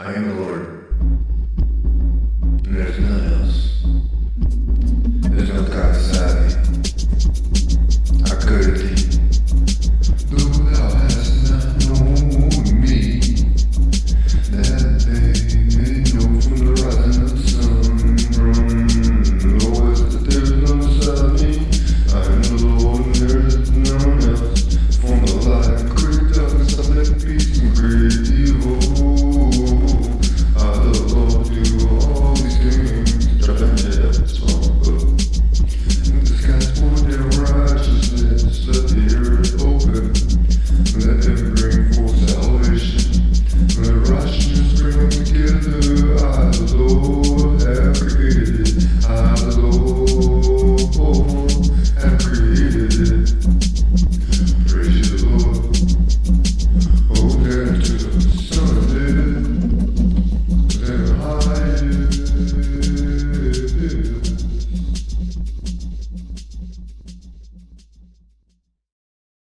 I am the Lord, and there is none.